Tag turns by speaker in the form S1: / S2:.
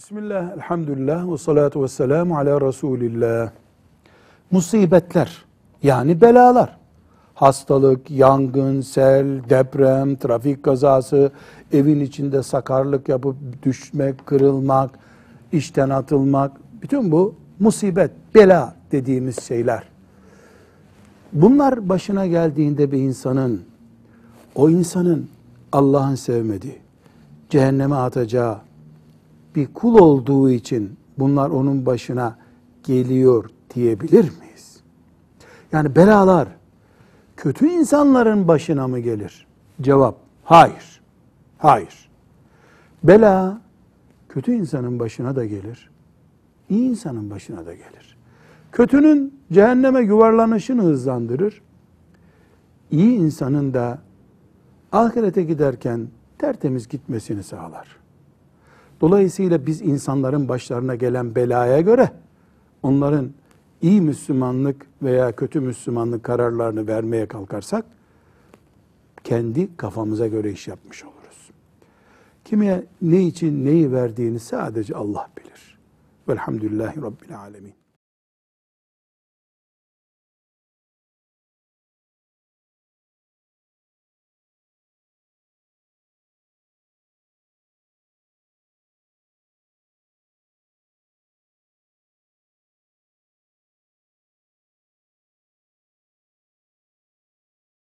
S1: Bismillah, elhamdülillah ve salatu ve selamu ala Resulillah. Musibetler yani belalar. Hastalık, yangın, sel, deprem, trafik kazası, evin içinde sakarlık yapıp düşmek, kırılmak, işten atılmak. Bütün bu musibet, bela dediğimiz şeyler. Bunlar başına geldiğinde bir insanın, o insanın Allah'ın sevmediği, cehenneme atacağı, bir kul olduğu için bunlar onun başına geliyor diyebilir miyiz? Yani belalar kötü insanların başına mı gelir? Cevap hayır. Hayır. Bela kötü insanın başına da gelir. iyi insanın başına da gelir. Kötünün cehenneme yuvarlanışını hızlandırır. İyi insanın da ahirete giderken tertemiz gitmesini sağlar. Dolayısıyla biz insanların başlarına gelen belaya göre onların iyi Müslümanlık veya kötü Müslümanlık kararlarını vermeye kalkarsak kendi kafamıza göre iş yapmış oluruz. Kime ne için neyi verdiğini sadece Allah bilir. Velhamdülillahi Rabbil Alemin.